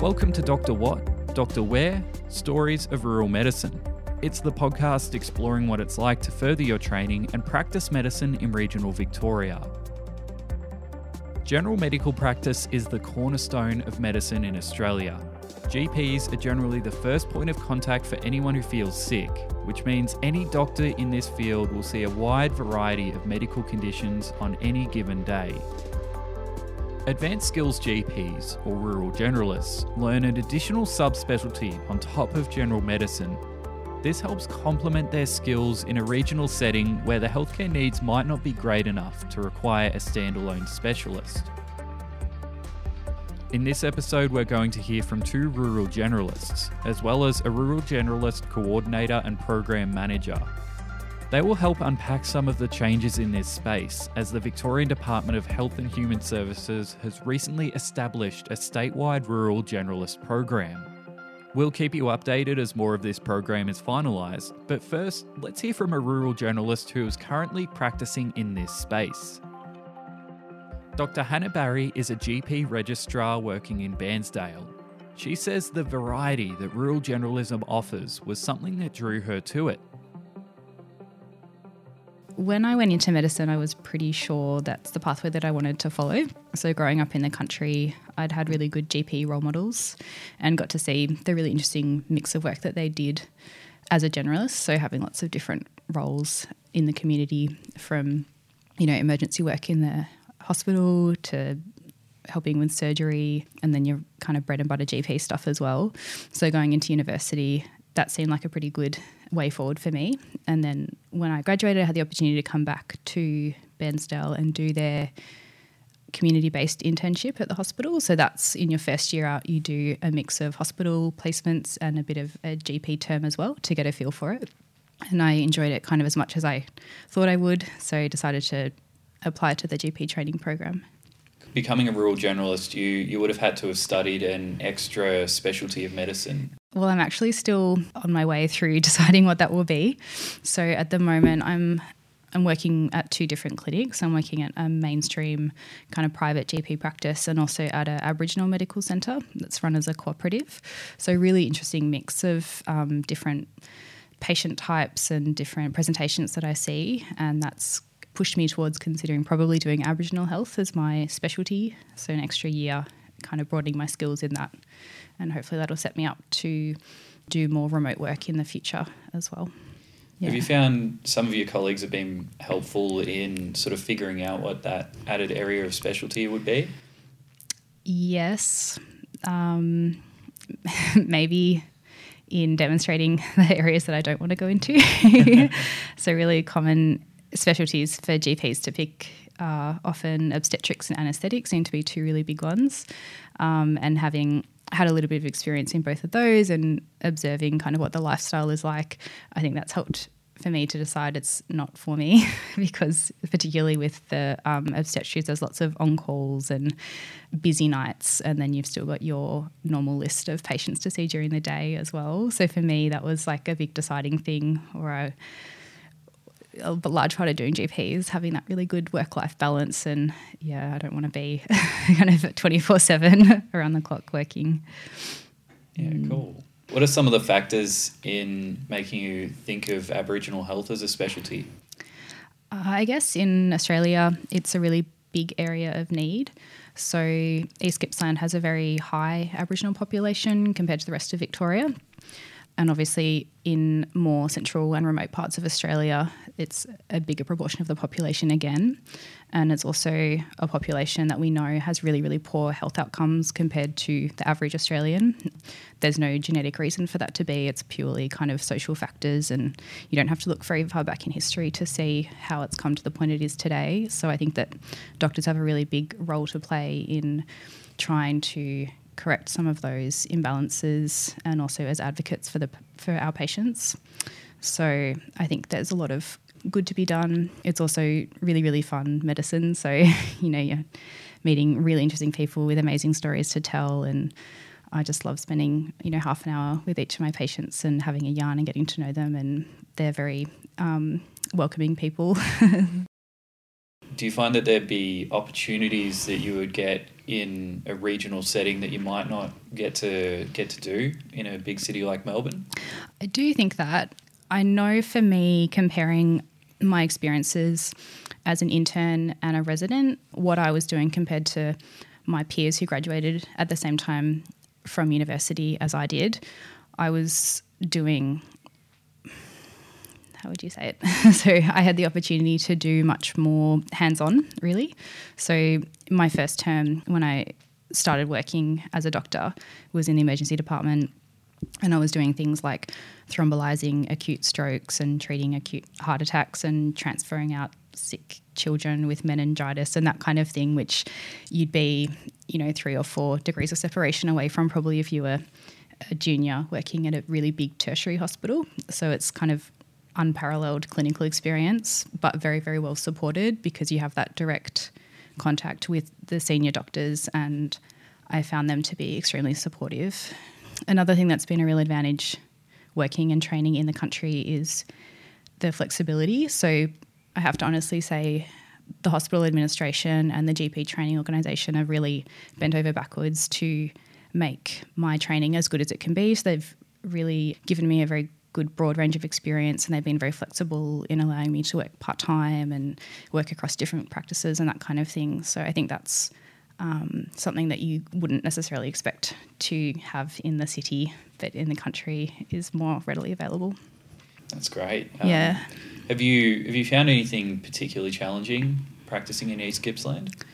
Welcome to Dr. What, Dr. Where, Stories of Rural Medicine. It's the podcast exploring what it's like to further your training and practice medicine in regional Victoria. General medical practice is the cornerstone of medicine in Australia. GPs are generally the first point of contact for anyone who feels sick, which means any doctor in this field will see a wide variety of medical conditions on any given day. Advanced Skills GPs, or rural generalists, learn an additional subspecialty on top of general medicine. This helps complement their skills in a regional setting where the healthcare needs might not be great enough to require a standalone specialist. In this episode, we're going to hear from two rural generalists, as well as a rural generalist coordinator and program manager. They will help unpack some of the changes in this space as the Victorian Department of Health and Human Services has recently established a statewide rural generalist program. We'll keep you updated as more of this program is finalised, but first, let's hear from a rural generalist who is currently practicing in this space. Dr. Hannah Barry is a GP registrar working in Bairnsdale. She says the variety that rural generalism offers was something that drew her to it. When I went into medicine, I was pretty sure that's the pathway that I wanted to follow. So, growing up in the country, I'd had really good GP role models and got to see the really interesting mix of work that they did as a generalist. So, having lots of different roles in the community from, you know, emergency work in the hospital to helping with surgery and then your kind of bread and butter GP stuff as well. So, going into university, that seemed like a pretty good way forward for me. And then when I graduated, I had the opportunity to come back to Bairnsdale and do their community based internship at the hospital. So that's in your first year out, you do a mix of hospital placements and a bit of a GP term as well to get a feel for it. And I enjoyed it kind of as much as I thought I would. So I decided to apply to the GP training program. Becoming a rural generalist, you, you would have had to have studied an extra specialty of medicine. Well, I'm actually still on my way through deciding what that will be. So at the moment, I'm I'm working at two different clinics. I'm working at a mainstream kind of private GP practice and also at an Aboriginal medical centre that's run as a cooperative. So really interesting mix of um, different patient types and different presentations that I see, and that's pushed me towards considering probably doing Aboriginal health as my specialty. So an extra year, kind of broadening my skills in that and hopefully that'll set me up to do more remote work in the future as well. Yeah. Have you found some of your colleagues have been helpful in sort of figuring out what that added area of specialty would be? Yes. Um, maybe in demonstrating the areas that I don't want to go into. so, really common specialties for GPs to pick often obstetrics and anaesthetics seem to be two really big ones. Um, and having had a little bit of experience in both of those and observing kind of what the lifestyle is like, I think that's helped for me to decide it's not for me because particularly with the um, obstetrics there's lots of on calls and busy nights and then you've still got your normal list of patients to see during the day as well so for me that was like a big deciding thing or I a large part of doing GP is having that really good work life balance. And yeah, I don't want to be kind of 24 7 around the clock working. Yeah, mm. cool. What are some of the factors in making you think of Aboriginal health as a specialty? Uh, I guess in Australia, it's a really big area of need. So East Gippsland has a very high Aboriginal population compared to the rest of Victoria. And obviously, in more central and remote parts of Australia, it's a bigger proportion of the population again. And it's also a population that we know has really, really poor health outcomes compared to the average Australian. There's no genetic reason for that to be, it's purely kind of social factors. And you don't have to look very far back in history to see how it's come to the point it is today. So I think that doctors have a really big role to play in trying to correct some of those imbalances and also as advocates for the for our patients. So I think there's a lot of good to be done. It's also really really fun medicine. So you know you're meeting really interesting people with amazing stories to tell and. I just love spending, you know, half an hour with each of my patients and having a yarn and getting to know them. And they're very um, welcoming people. Do you find that there'd be opportunities that you would get in a regional setting that you might not get to get to do in a big city like Melbourne? I do think that. I know for me, comparing my experiences as an intern and a resident, what I was doing compared to my peers who graduated at the same time from university as I did, I was doing how would you say it? so I had the opportunity to do much more hands on, really. So my first term when I started working as a doctor was in the emergency department and I was doing things like thrombolizing acute strokes and treating acute heart attacks and transferring out sick children with meningitis and that kind of thing, which you'd be, you know, three or four degrees of separation away from probably if you were a junior working at a really big tertiary hospital. So it's kind of unparalleled clinical experience, but very, very well supported because you have that direct contact with the senior doctors, and I found them to be extremely supportive. Another thing that's been a real advantage working and training in the country is the flexibility. So I have to honestly say, the hospital administration and the GP training organisation have really bent over backwards to make my training as good as it can be. So they've really given me a very good broad range of experience and they've been very flexible in allowing me to work part time and work across different practices and that kind of thing. So I think that's um, something that you wouldn't necessarily expect to have in the city, but in the country is more readily available. That's great. Um, yeah. Have you have you found anything particularly challenging practicing in East Gippsland?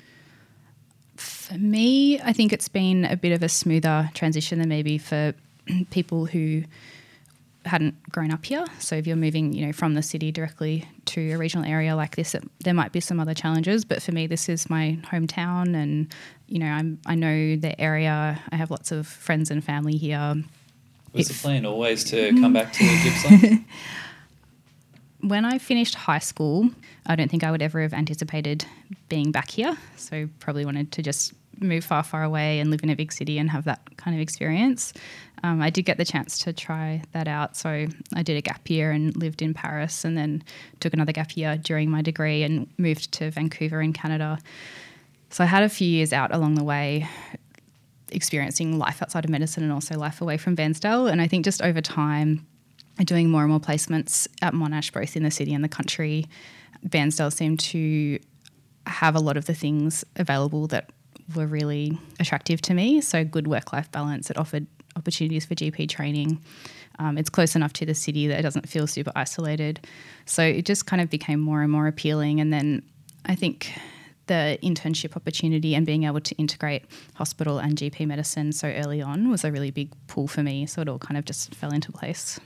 For me, I think it's been a bit of a smoother transition than maybe for people who hadn't grown up here. So if you're moving, you know, from the city directly to a regional area like this, it, there might be some other challenges. But for me, this is my hometown, and you know, I'm I know the area. I have lots of friends and family here. Was if, the plan always to come back to Gippsland? when I finished high school, I don't think I would ever have anticipated being back here. So probably wanted to just move far, far away and live in a big city and have that kind of experience. Um, I did get the chance to try that out. So I did a gap year and lived in Paris and then took another gap year during my degree and moved to Vancouver in Canada. So I had a few years out along the way experiencing life outside of medicine and also life away from Bairnsdale. And I think just over time, doing more and more placements at Monash, both in the city and the country, Bairnsdale seemed to have a lot of the things available that were really attractive to me. So, good work life balance. It offered opportunities for GP training. Um, it's close enough to the city that it doesn't feel super isolated. So, it just kind of became more and more appealing. And then I think the internship opportunity and being able to integrate hospital and GP medicine so early on was a really big pull for me. So, it all kind of just fell into place.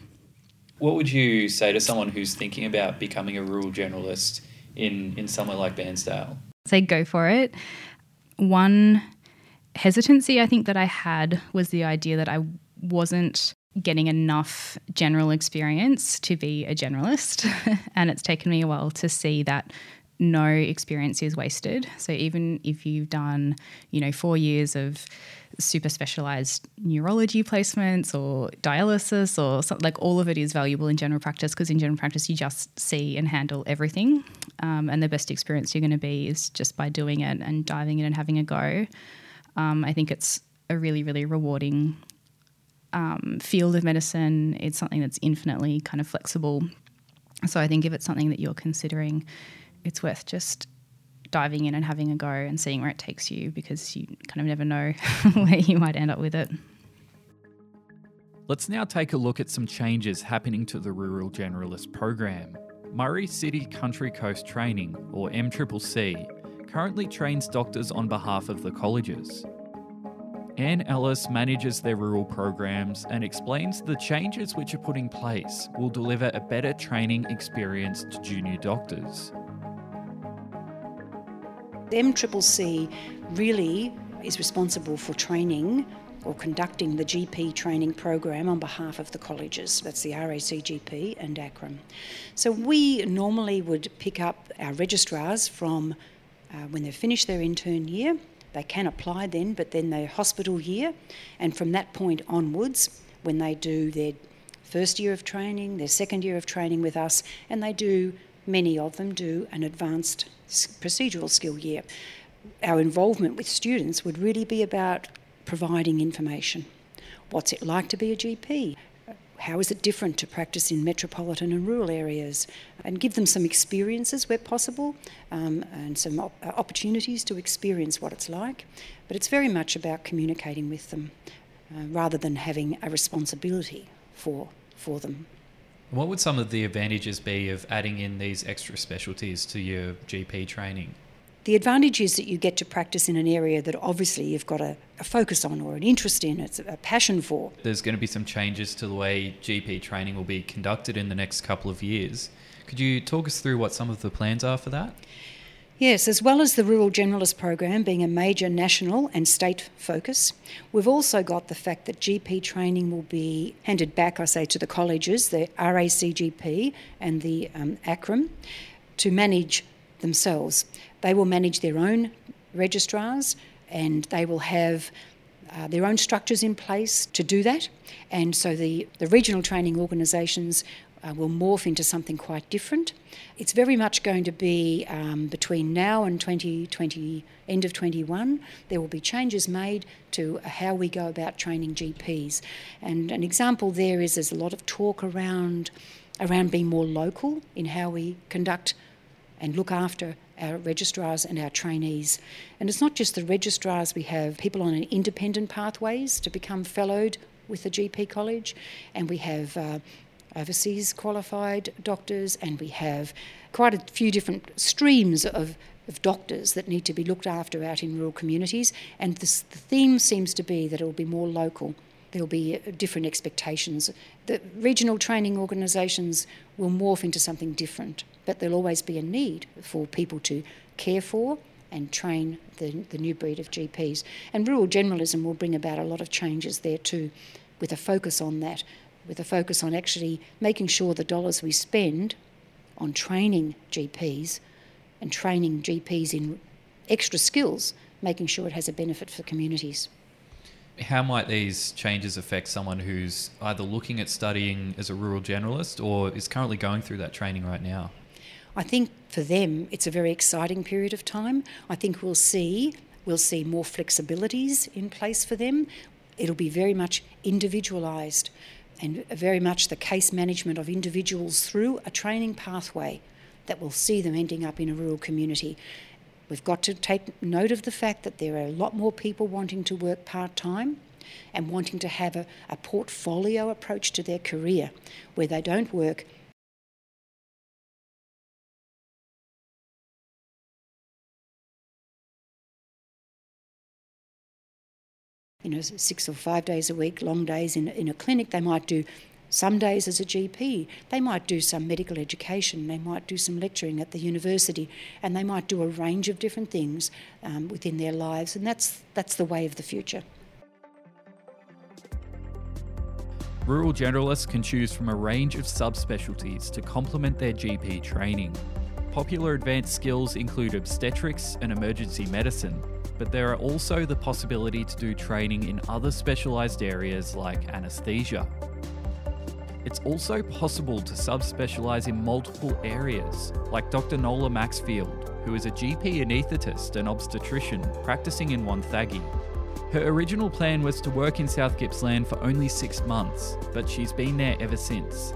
What would you say to someone who's thinking about becoming a rural generalist in, in somewhere like Bairnsdale? Say go for it one hesitancy I think that I had was the idea that I wasn't getting enough general experience to be a generalist. and it's taken me a while to see that no experience is wasted. So even if you've done, you know, four years of super specialized neurology placements or dialysis or something, like all of it is valuable in general practice because in general practice you just see and handle everything. Um, and the best experience you're going to be is just by doing it and diving in and having a go. Um, I think it's a really, really rewarding um, field of medicine. It's something that's infinitely kind of flexible. So I think if it's something that you're considering, it's worth just diving in and having a go and seeing where it takes you because you kind of never know where you might end up with it. Let's now take a look at some changes happening to the Rural Generalist program. Murray City Country Coast Training, or MCCC, currently trains doctors on behalf of the colleges. Anne Ellis manages their rural programs and explains the changes which are put in place will deliver a better training experience to junior doctors. MCCC really is responsible for training or conducting the GP training program on behalf of the colleges. That's the RACGP and ACRRM. So we normally would pick up our registrars from uh, when they've finished their intern year. They can apply then, but then their hospital year, and from that point onwards, when they do their first year of training, their second year of training with us, and they do, many of them do an advanced procedural skill year. our involvement with students would really be about providing information. What's it like to be a GP? How is it different to practice in metropolitan and rural areas? And give them some experiences where possible um, and some op- uh, opportunities to experience what it's like. But it's very much about communicating with them uh, rather than having a responsibility for, for them. What would some of the advantages be of adding in these extra specialties to your GP training? The advantage is that you get to practice in an area that obviously you've got a, a, focus on or an interest in, it's a passion for. There's going to be some changes to the way GP training will be conducted in the next couple of years. Could you talk us through what some of the plans are for that? Yes, as well as the Rural Generalist Program being a major national and state focus, we've also got the fact that GP training will be handed back, I say, to the colleges, the RACGP and the um, ACRRM, to manage themselves. They will manage their own registrars and they will have uh, their own structures in place to do that. And so the, the regional training organisations uh, will morph into something quite different. It's very much going to be um, between now and 2020, end of 21, there will be changes made to how we go about training GPs. And an example there is there's a lot of talk around, around being more local in how we conduct and look after our registrars and our trainees. And it's not just the registrars, we have people on independent pathways to become fellowed with the GP college, and we have uh, overseas qualified doctors, and we have quite a few different streams of, of doctors that need to be looked after out in rural communities. And this, the theme seems to be that it will be more local there'll be uh, different expectations. The regional training organisations will morph into something different, but there'll always be a need for people to care for and train the, the new breed of GPs. And rural generalism will bring about a lot of changes there too, with a focus on that, with a focus on actually making sure the dollars we spend on training GPs and training GPs in extra skills, making sure it has a benefit for communities how might these changes affect someone who's either looking at studying as a rural generalist or is currently going through that training right now? I think for them it's a very exciting period of time. I think we'll see we'll see more flexibilities in place for them. It'll be very much individualised and very much the case management of individuals through a training pathway that will see them ending up in a rural community. We've got to take note of the fact that there are a lot more people wanting to work part time and wanting to have a, a portfolio approach to their career where they don't work you know, six or five days a week, long days in, in a clinic. They might do some days as a GP. They might do some medical education, they might do some lecturing at the university, and they might do a range of different things um, within their lives, and that's, that's the way of the future. Rural generalists can choose from a range of subspecialties to complement their GP training. Popular advanced skills include obstetrics and emergency medicine, but there are also the possibility to do training in other specialised areas like anaesthesia. It's also possible to subspecialise in multiple areas, like Dr. Nola Maxfield, who is a GP anaesthetist and obstetrician practicing in Wonthaggi. Her original plan was to work in South Gippsland for only six months, but she's been there ever since.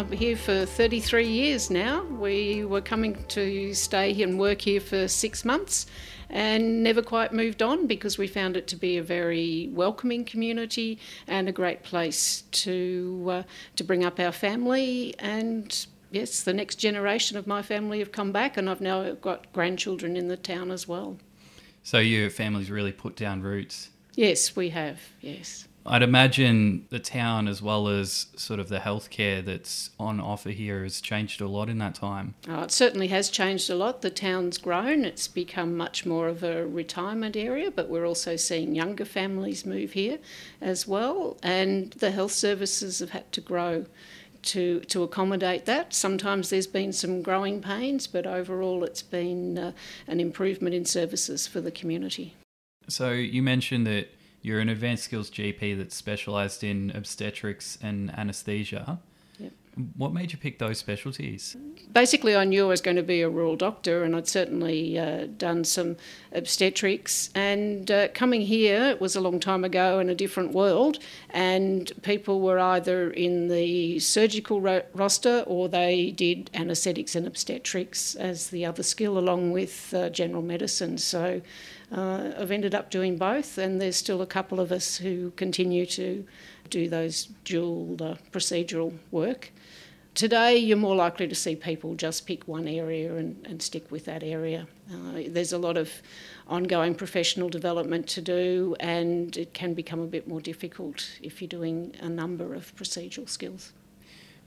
I'm here for 33 years now. We were coming to stay and work here for six months, and never quite moved on because we found it to be a very welcoming community and a great place to uh, to bring up our family. And yes the next generation of my family have come back and I've now got grandchildren in the town as well. So your family's really put down roots? Yes we have yes I'd imagine the town, as well as sort of the healthcare that's on offer here, has changed a lot in that time. Oh, it certainly has changed a lot. The town's grown, it's become much more of a retirement area, but we're also seeing younger families move here as well, and the health services have had to grow. To, to accommodate that. Sometimes there's been some growing pains, but overall it's been uh, an improvement in services for the community. So, you mentioned that you're an advanced skills GP that's specialised in obstetrics and anaesthesia. Yep. What made you pick those specialties? Basically, I knew I was going to be a rural doctor, and I'd certainly uh, done some obstetrics. And uh, coming here, it was a long time ago in a different world, and people were either in the surgical ro- roster or they did anaesthetics and obstetrics as the other skill, along with uh, general medicine. So uh, I've ended up doing both, and there's still a couple of us who continue to do those dual uh, procedural work. Today, you're more likely to see people just pick one area and, and stick with that area. Uh, there's a lot of ongoing professional development to do, and it can become a bit more difficult if you're doing a number of procedural skills.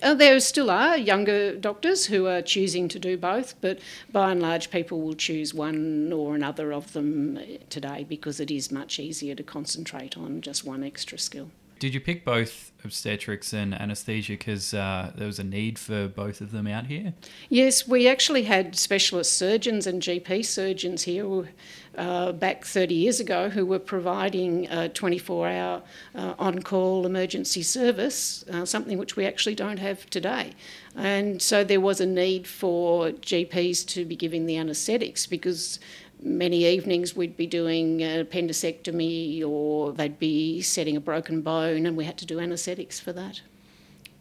Uh, there still are younger doctors who are choosing to do both, but by and large, people will choose one or another of them today because it is much easier to concentrate on just one extra skill. Did you pick both obstetrics and anaesthesia because uh, there was a need for both of them out here? Yes, we actually had specialist surgeons and GP surgeons here uh, back 30 years ago who were providing a 24 hour uh, on call emergency service, uh, something which we actually don't have today. And so there was a need for GPs to be giving the anaesthetics because many evenings we'd be doing an appendicectomy or they'd be setting a broken bone and we had to do anaesthetics for that.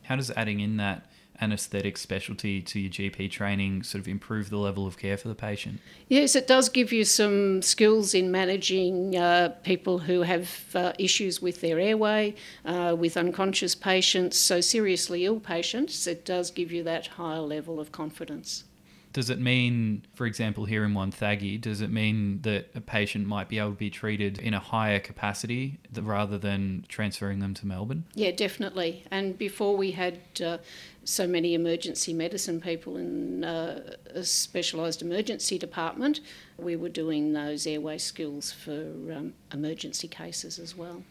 How does adding in that anaesthetic specialty to your GP training sort of improve the level of care for the patient? Yes, it does give you some skills in managing uh, people who have uh, issues with their airway, uh, with unconscious patients, so seriously ill patients. It does give you that higher level of confidence. Does it mean, for example, here in Wonthaggi, does it mean that a patient might be able to be treated in a higher capacity rather than transferring them to Melbourne? Yeah, definitely. And before we had uh, so many emergency medicine people in uh, a specialised emergency department, we were doing those airway skills for um, emergency cases as well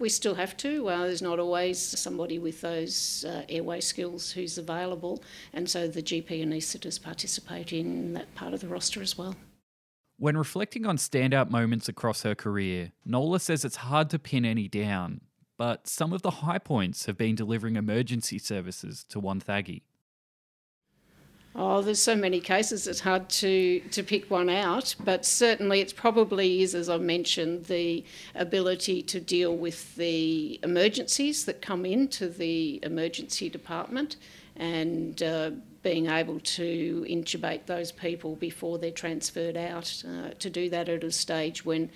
we still have to. Uh, there's not always somebody with those uh, airway skills who's available, and so the GP anaesthetists participate in that part of the roster as well. When reflecting on standout moments across her career, Nola says it's hard to pin any down, but some of the high points have been delivering emergency services to Wonthaggi. Oh, there's so many cases, it's hard to, to pick one out, but certainly it probably is, as I mentioned, the ability to deal with the emergencies that come into the emergency department and uh, being able to intubate those people before they're transferred out, uh, to do that at a stage when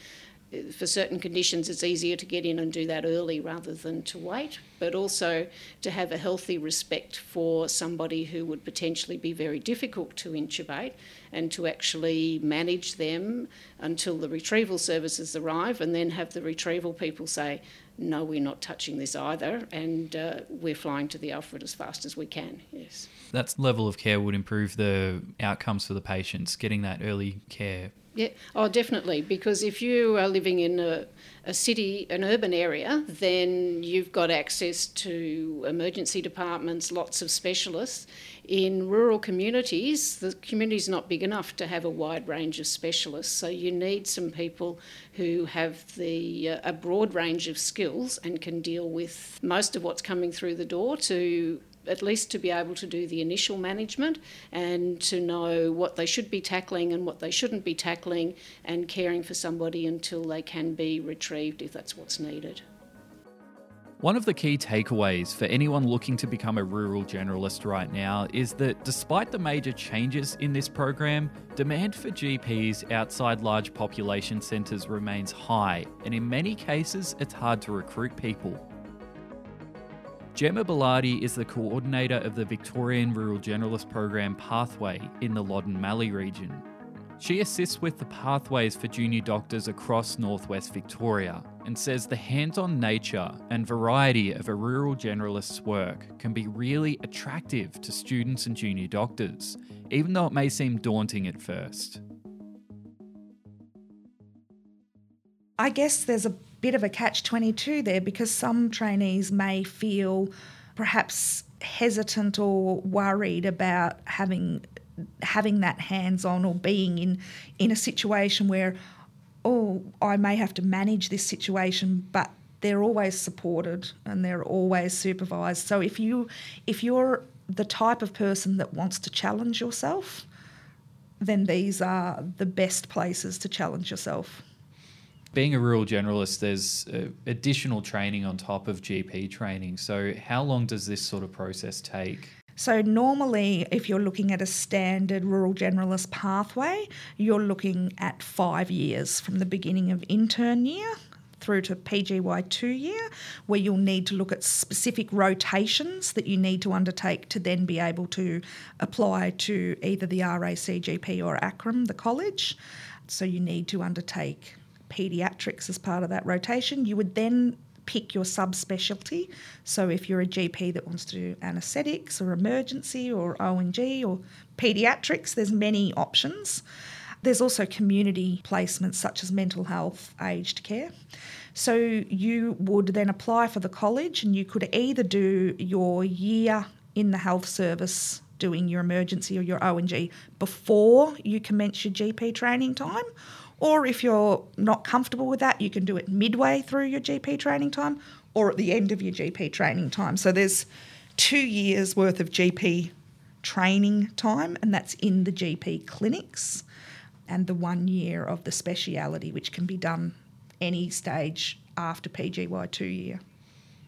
for certain conditions, it's easier to get in and do that early rather than to wait, but also to have a healthy respect for somebody who would potentially be very difficult to intubate and to actually manage them until the retrieval services arrive and then have the retrieval people say, no, we're not touching this either, and uh, we're flying to the Alfred as fast as we can. Yes. That level of care would improve the outcomes for the patients, getting that early care yeah, oh, definitely. Because if you are living in a, a city, an urban area, then you've got access to emergency departments, lots of specialists. In rural communities, the community's not big enough to have a wide range of specialists, so you need some people who have the uh, a broad range of skills and can deal with most of what's coming through the door to at least to be able to do the initial management and to know what they should be tackling and what they shouldn't be tackling and caring for somebody until they can be retrieved if that's what's needed. One of the key takeaways for anyone looking to become a rural generalist right now is that despite the major changes in this program, demand for GPs outside large population centres remains high, and in many cases, it's hard to recruit people. Gemma Bellardi is the coordinator of the Victorian Rural Generalist Program Pathway in the Loddon Mallee region. She assists with the pathways for junior doctors across northwest Victoria and says the hands on nature and variety of a rural generalist's work can be really attractive to students and junior doctors, even though it may seem daunting at first. I guess there's a bit of a catch 22 there because some trainees may feel perhaps hesitant or worried about having having that hands on or being in in a situation where oh I may have to manage this situation but they're always supported and they're always supervised so if you if you're the type of person that wants to challenge yourself, then these are the best places to challenge yourself. Being a rural generalist, there's uh, additional training on top of GP training. So, how long does this sort of process take? So, normally, if you're looking at a standard rural generalist pathway, you're looking at five years from the beginning of intern year through to PGY2 year, where you'll need to look at specific rotations that you need to undertake to then be able to apply to either the RACGP or ACRRM, the college. So, you need to undertake paediatrics as part of that rotation. You would then pick your subspecialty. So if you're a GP that wants to do anaesthetics or emergency or O&G or paediatrics, there's many options. There's also community placements such as mental health, aged care. So you would then apply for the college and you could either do your year in the health service doing your emergency or your O&G before you commence your GP training time or if you're not comfortable with that, you can do it midway through your GP training time or at the end of your GP training time. So there's two years worth of GP training time, and that's in the GP clinics, and the one year of the speciality, which can be done any stage after PGY2 year.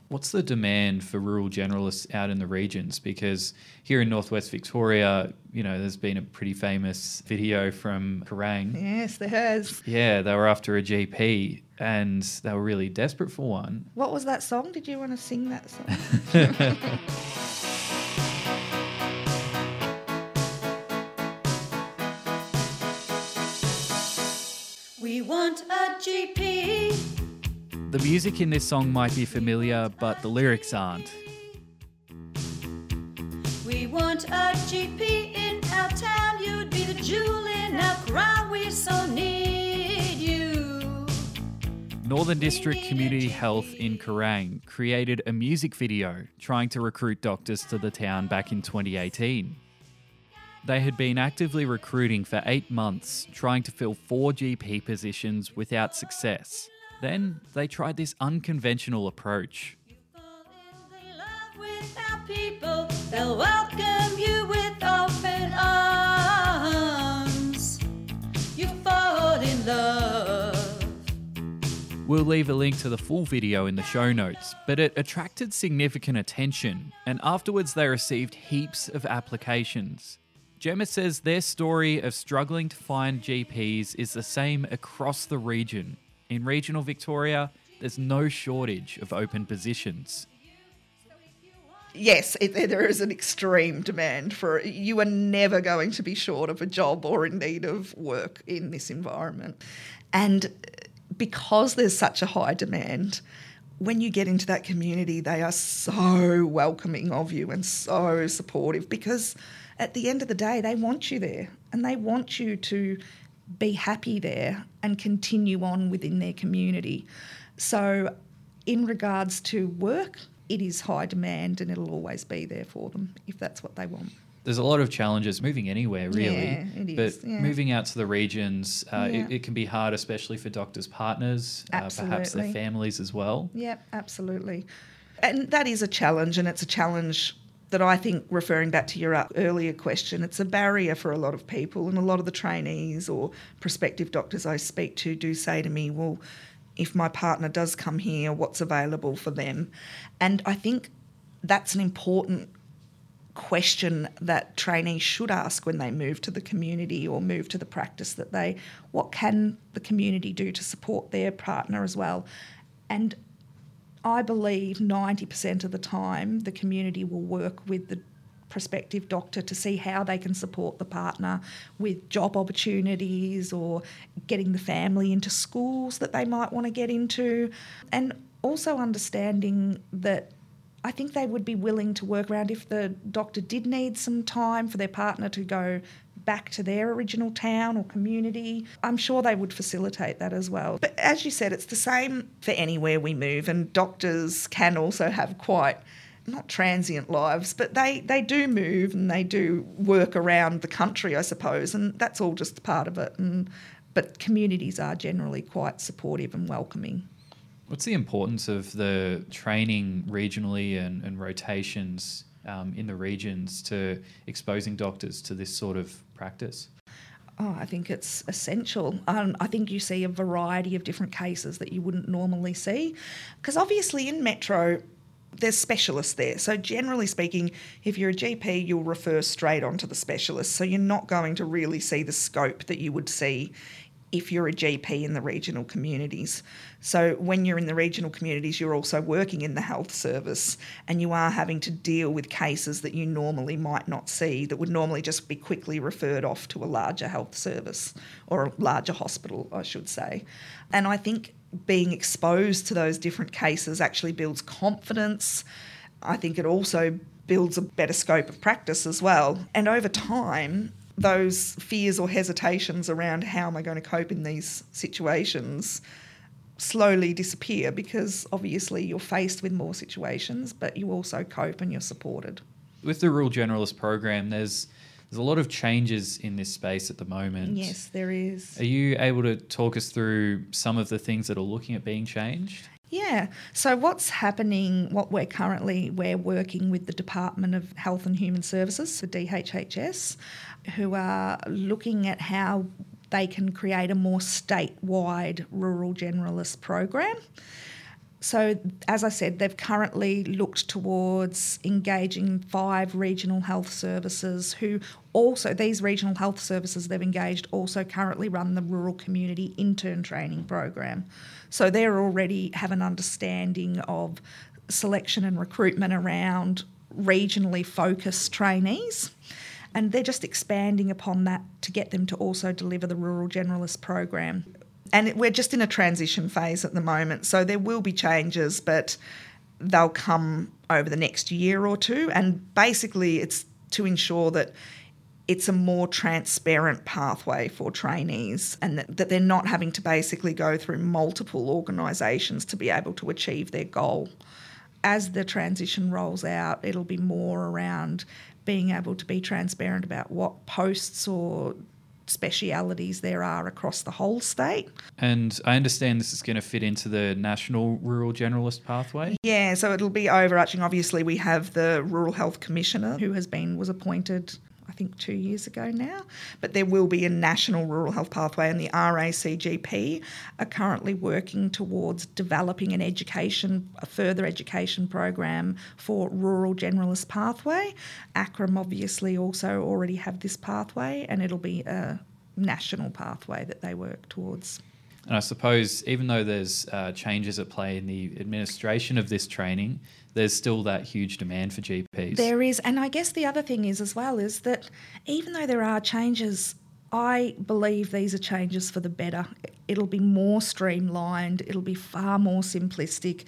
What's the demand for rural generalists out in the regions? Because here in northwest Victoria, you know, there's been a pretty famous video from Kerang. Yes, there has. Yeah, they were after a GP and they were really desperate for one. What was that song? Did you want to sing that song? we want a GP. The music in this song might be familiar, but the lyrics aren't. We want a GP in our town. You'd be the jewel in our crown. We so need you. Northern District Community Health in Kerang created a music video trying to recruit doctors to the town back in 2018. They had been actively recruiting for eight months, trying to fill four GP positions without success. Then they tried this unconventional approach. They'll welcome you with open arms. You fall in love. We'll leave a link to the full video in the show notes, but it attracted significant attention, and afterwards they received heaps of applications. Gemma says their story of struggling to find GPs is the same across the region, in regional Victoria, there's no shortage of open positions. Yes, it, there is an extreme demand for you are never going to be short of a job or in need of work in this environment. And because there's such a high demand, when you get into that community, they are so welcoming of you and so supportive because at the end of the day, they want you there and they want you to be happy there and continue on within their community. So, in regards to work, it is high demand and it'll always be there for them if that's what they want. There's a lot of challenges moving anywhere, really. Yeah, it is, but yeah. moving out to the regions, uh, Yeah. it, it can be hard, especially for doctors' partners, uh, perhaps their families as well. Yep, absolutely. And that is a challenge, and it's a challenge that I think, referring back to your uh, earlier question, it's a barrier for a lot of people, and a lot of the trainees or prospective doctors I speak to do say to me, well, if my partner does come here, what's available for them? And I think that's an important question that trainees should ask when they move to the community or move to the practice that they what can the community do to support their partner as well and I believe 90% of the time the community will work with the prospective doctor to see how they can support the partner with job opportunities or getting the family into schools that they might want to get into. And also understanding that I think they would be willing to work around if the doctor did need some time for their partner to go back to their original town or community. I'm sure they would facilitate that as well. But as you said, it's the same for anywhere we move, and doctors can also have quite not transient lives, but they, they do move and they do work around the country, I suppose, and that's all just part of it. And but communities are generally quite supportive and welcoming. What's the importance of the training regionally and, and rotations um, in the regions to exposing doctors to this sort of practice? Oh, I think it's essential. Um, I think you see a variety of different cases that you wouldn't normally see. Because obviously in Metro, there's specialists there. So, generally speaking, if you're a GP, you'll refer straight on to the specialist. So, you're not going to really see the scope that you would see if you're a GP in the regional communities. So, when you're in the regional communities, you're also working in the health service and you are having to deal with cases that you normally might not see that would normally just be quickly referred off to a larger health service or a larger hospital, I should say. And I think being exposed to those different cases actually builds confidence. I think it also builds a better scope of practice as well. And over time, those fears or hesitations around how am I going to cope in these situations slowly disappear because obviously you're faced with more situations, but you also cope and you're supported. With the Rural Generalist program, there's there's a lot of changes in this space at the moment. Yes, there is. Are you able to talk us through some of the things that are looking at being changed? Yeah. So what's happening, what we're currently, we're working with the Department of Health and Human Services, the DHHS, who are looking at how they can create a more statewide rural generalist program. So, as I said, they've currently looked towards engaging five regional health services who also, these regional health services they've engaged also currently run the rural community intern training program. So, they're already have an understanding of selection and recruitment around regionally focused trainees. And they're just expanding upon that to get them to also deliver the rural generalist program and we're just in a transition phase at the moment. So there will be changes, but they'll come over the next year or two. And basically, it's to ensure that it's a more transparent pathway for trainees and that, that they're not having to basically go through multiple organisations to be able to achieve their goal. As the transition rolls out, it'll be more around being able to be transparent about what posts or specialities there are across the whole state. And I understand this is going to fit into the National Rural Generalist Pathway. Yeah, so it'll be overarching. Obviously, we have the Rural Health Commissioner who has been was appointed I think two years ago now. But there will be a national rural health pathway, and the RACGP are currently working towards developing an education, a further education program for rural generalist pathway. ACRRM obviously also already have this pathway, and it'll be a national pathway that they work towards. And I suppose even though there's uh, changes at play in the administration of this training, there's still that huge demand for GPs. There is, and I guess the other thing is as well is that even though there are changes, I believe these are changes for the better. It'll be more streamlined, it'll be far more simplistic.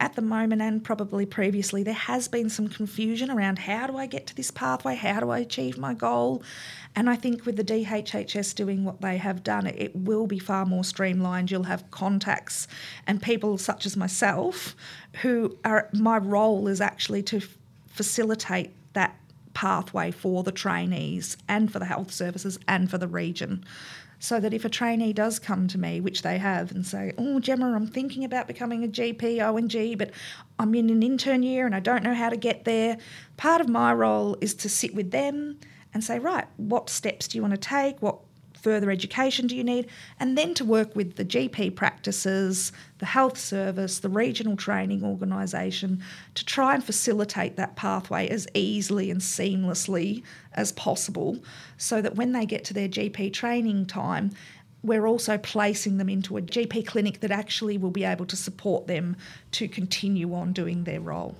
At the moment, and probably previously, there has been some confusion around how do I get to this pathway? How do I achieve my goal? And I think with the DHHS doing what they have done, it will be far more streamlined. You'll have contacts and people such as myself who are, my role is actually to facilitate that pathway for the trainees and for the health services and for the region. So that if a trainee does come to me, which they have, and say, Oh, Gemma, I'm thinking about becoming a GP, O&G, but I'm in an intern year and I don't know how to get there, part of my role is to sit with them and say, right, what steps do you want to take? What further education do you need? And then to work with the GP practices, the health service, the regional training organisation to try and facilitate that pathway as easily and seamlessly as possible so that when they get to their GP training time, we're also placing them into a GP clinic that actually will be able to support them to continue on doing their role.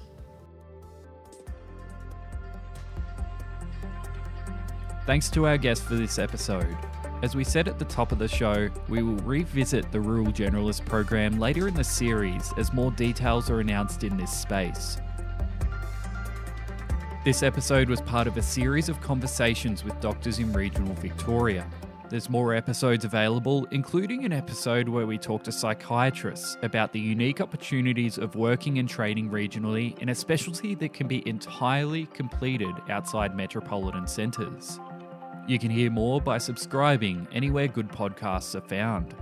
Thanks to our guest for this episode. As we said at the top of the show, we will revisit the Rural Generalist program later in the series as more details are announced in this space. This episode was part of a series of conversations with doctors in regional Victoria. There's more episodes available, including an episode where we talk to psychiatrists about the unique opportunities of working and training regionally in a specialty that can be entirely completed outside metropolitan centres. You can hear more by subscribing anywhere good podcasts are found.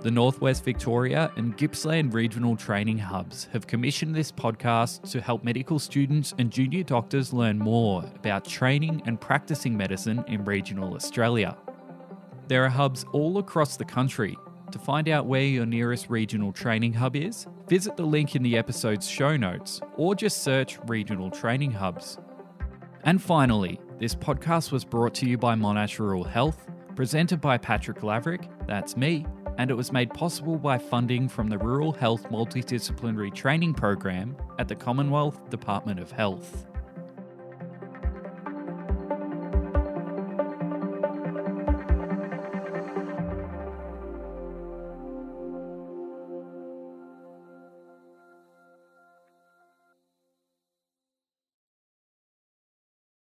The Northwest Victoria and Gippsland Regional Training Hubs have commissioned this podcast to help medical students and junior doctors learn more about training and practicing medicine in regional Australia. There are hubs all across the country. To find out where your nearest regional training hub is, visit the link in the episode's show notes or just search Regional Training Hubs. And finally, this podcast was brought to you by Monash Rural Health, presented by Patrick Laverick, that's me, and it was made possible by funding from the Rural Health Multidisciplinary Training Program at the Commonwealth Department of Health.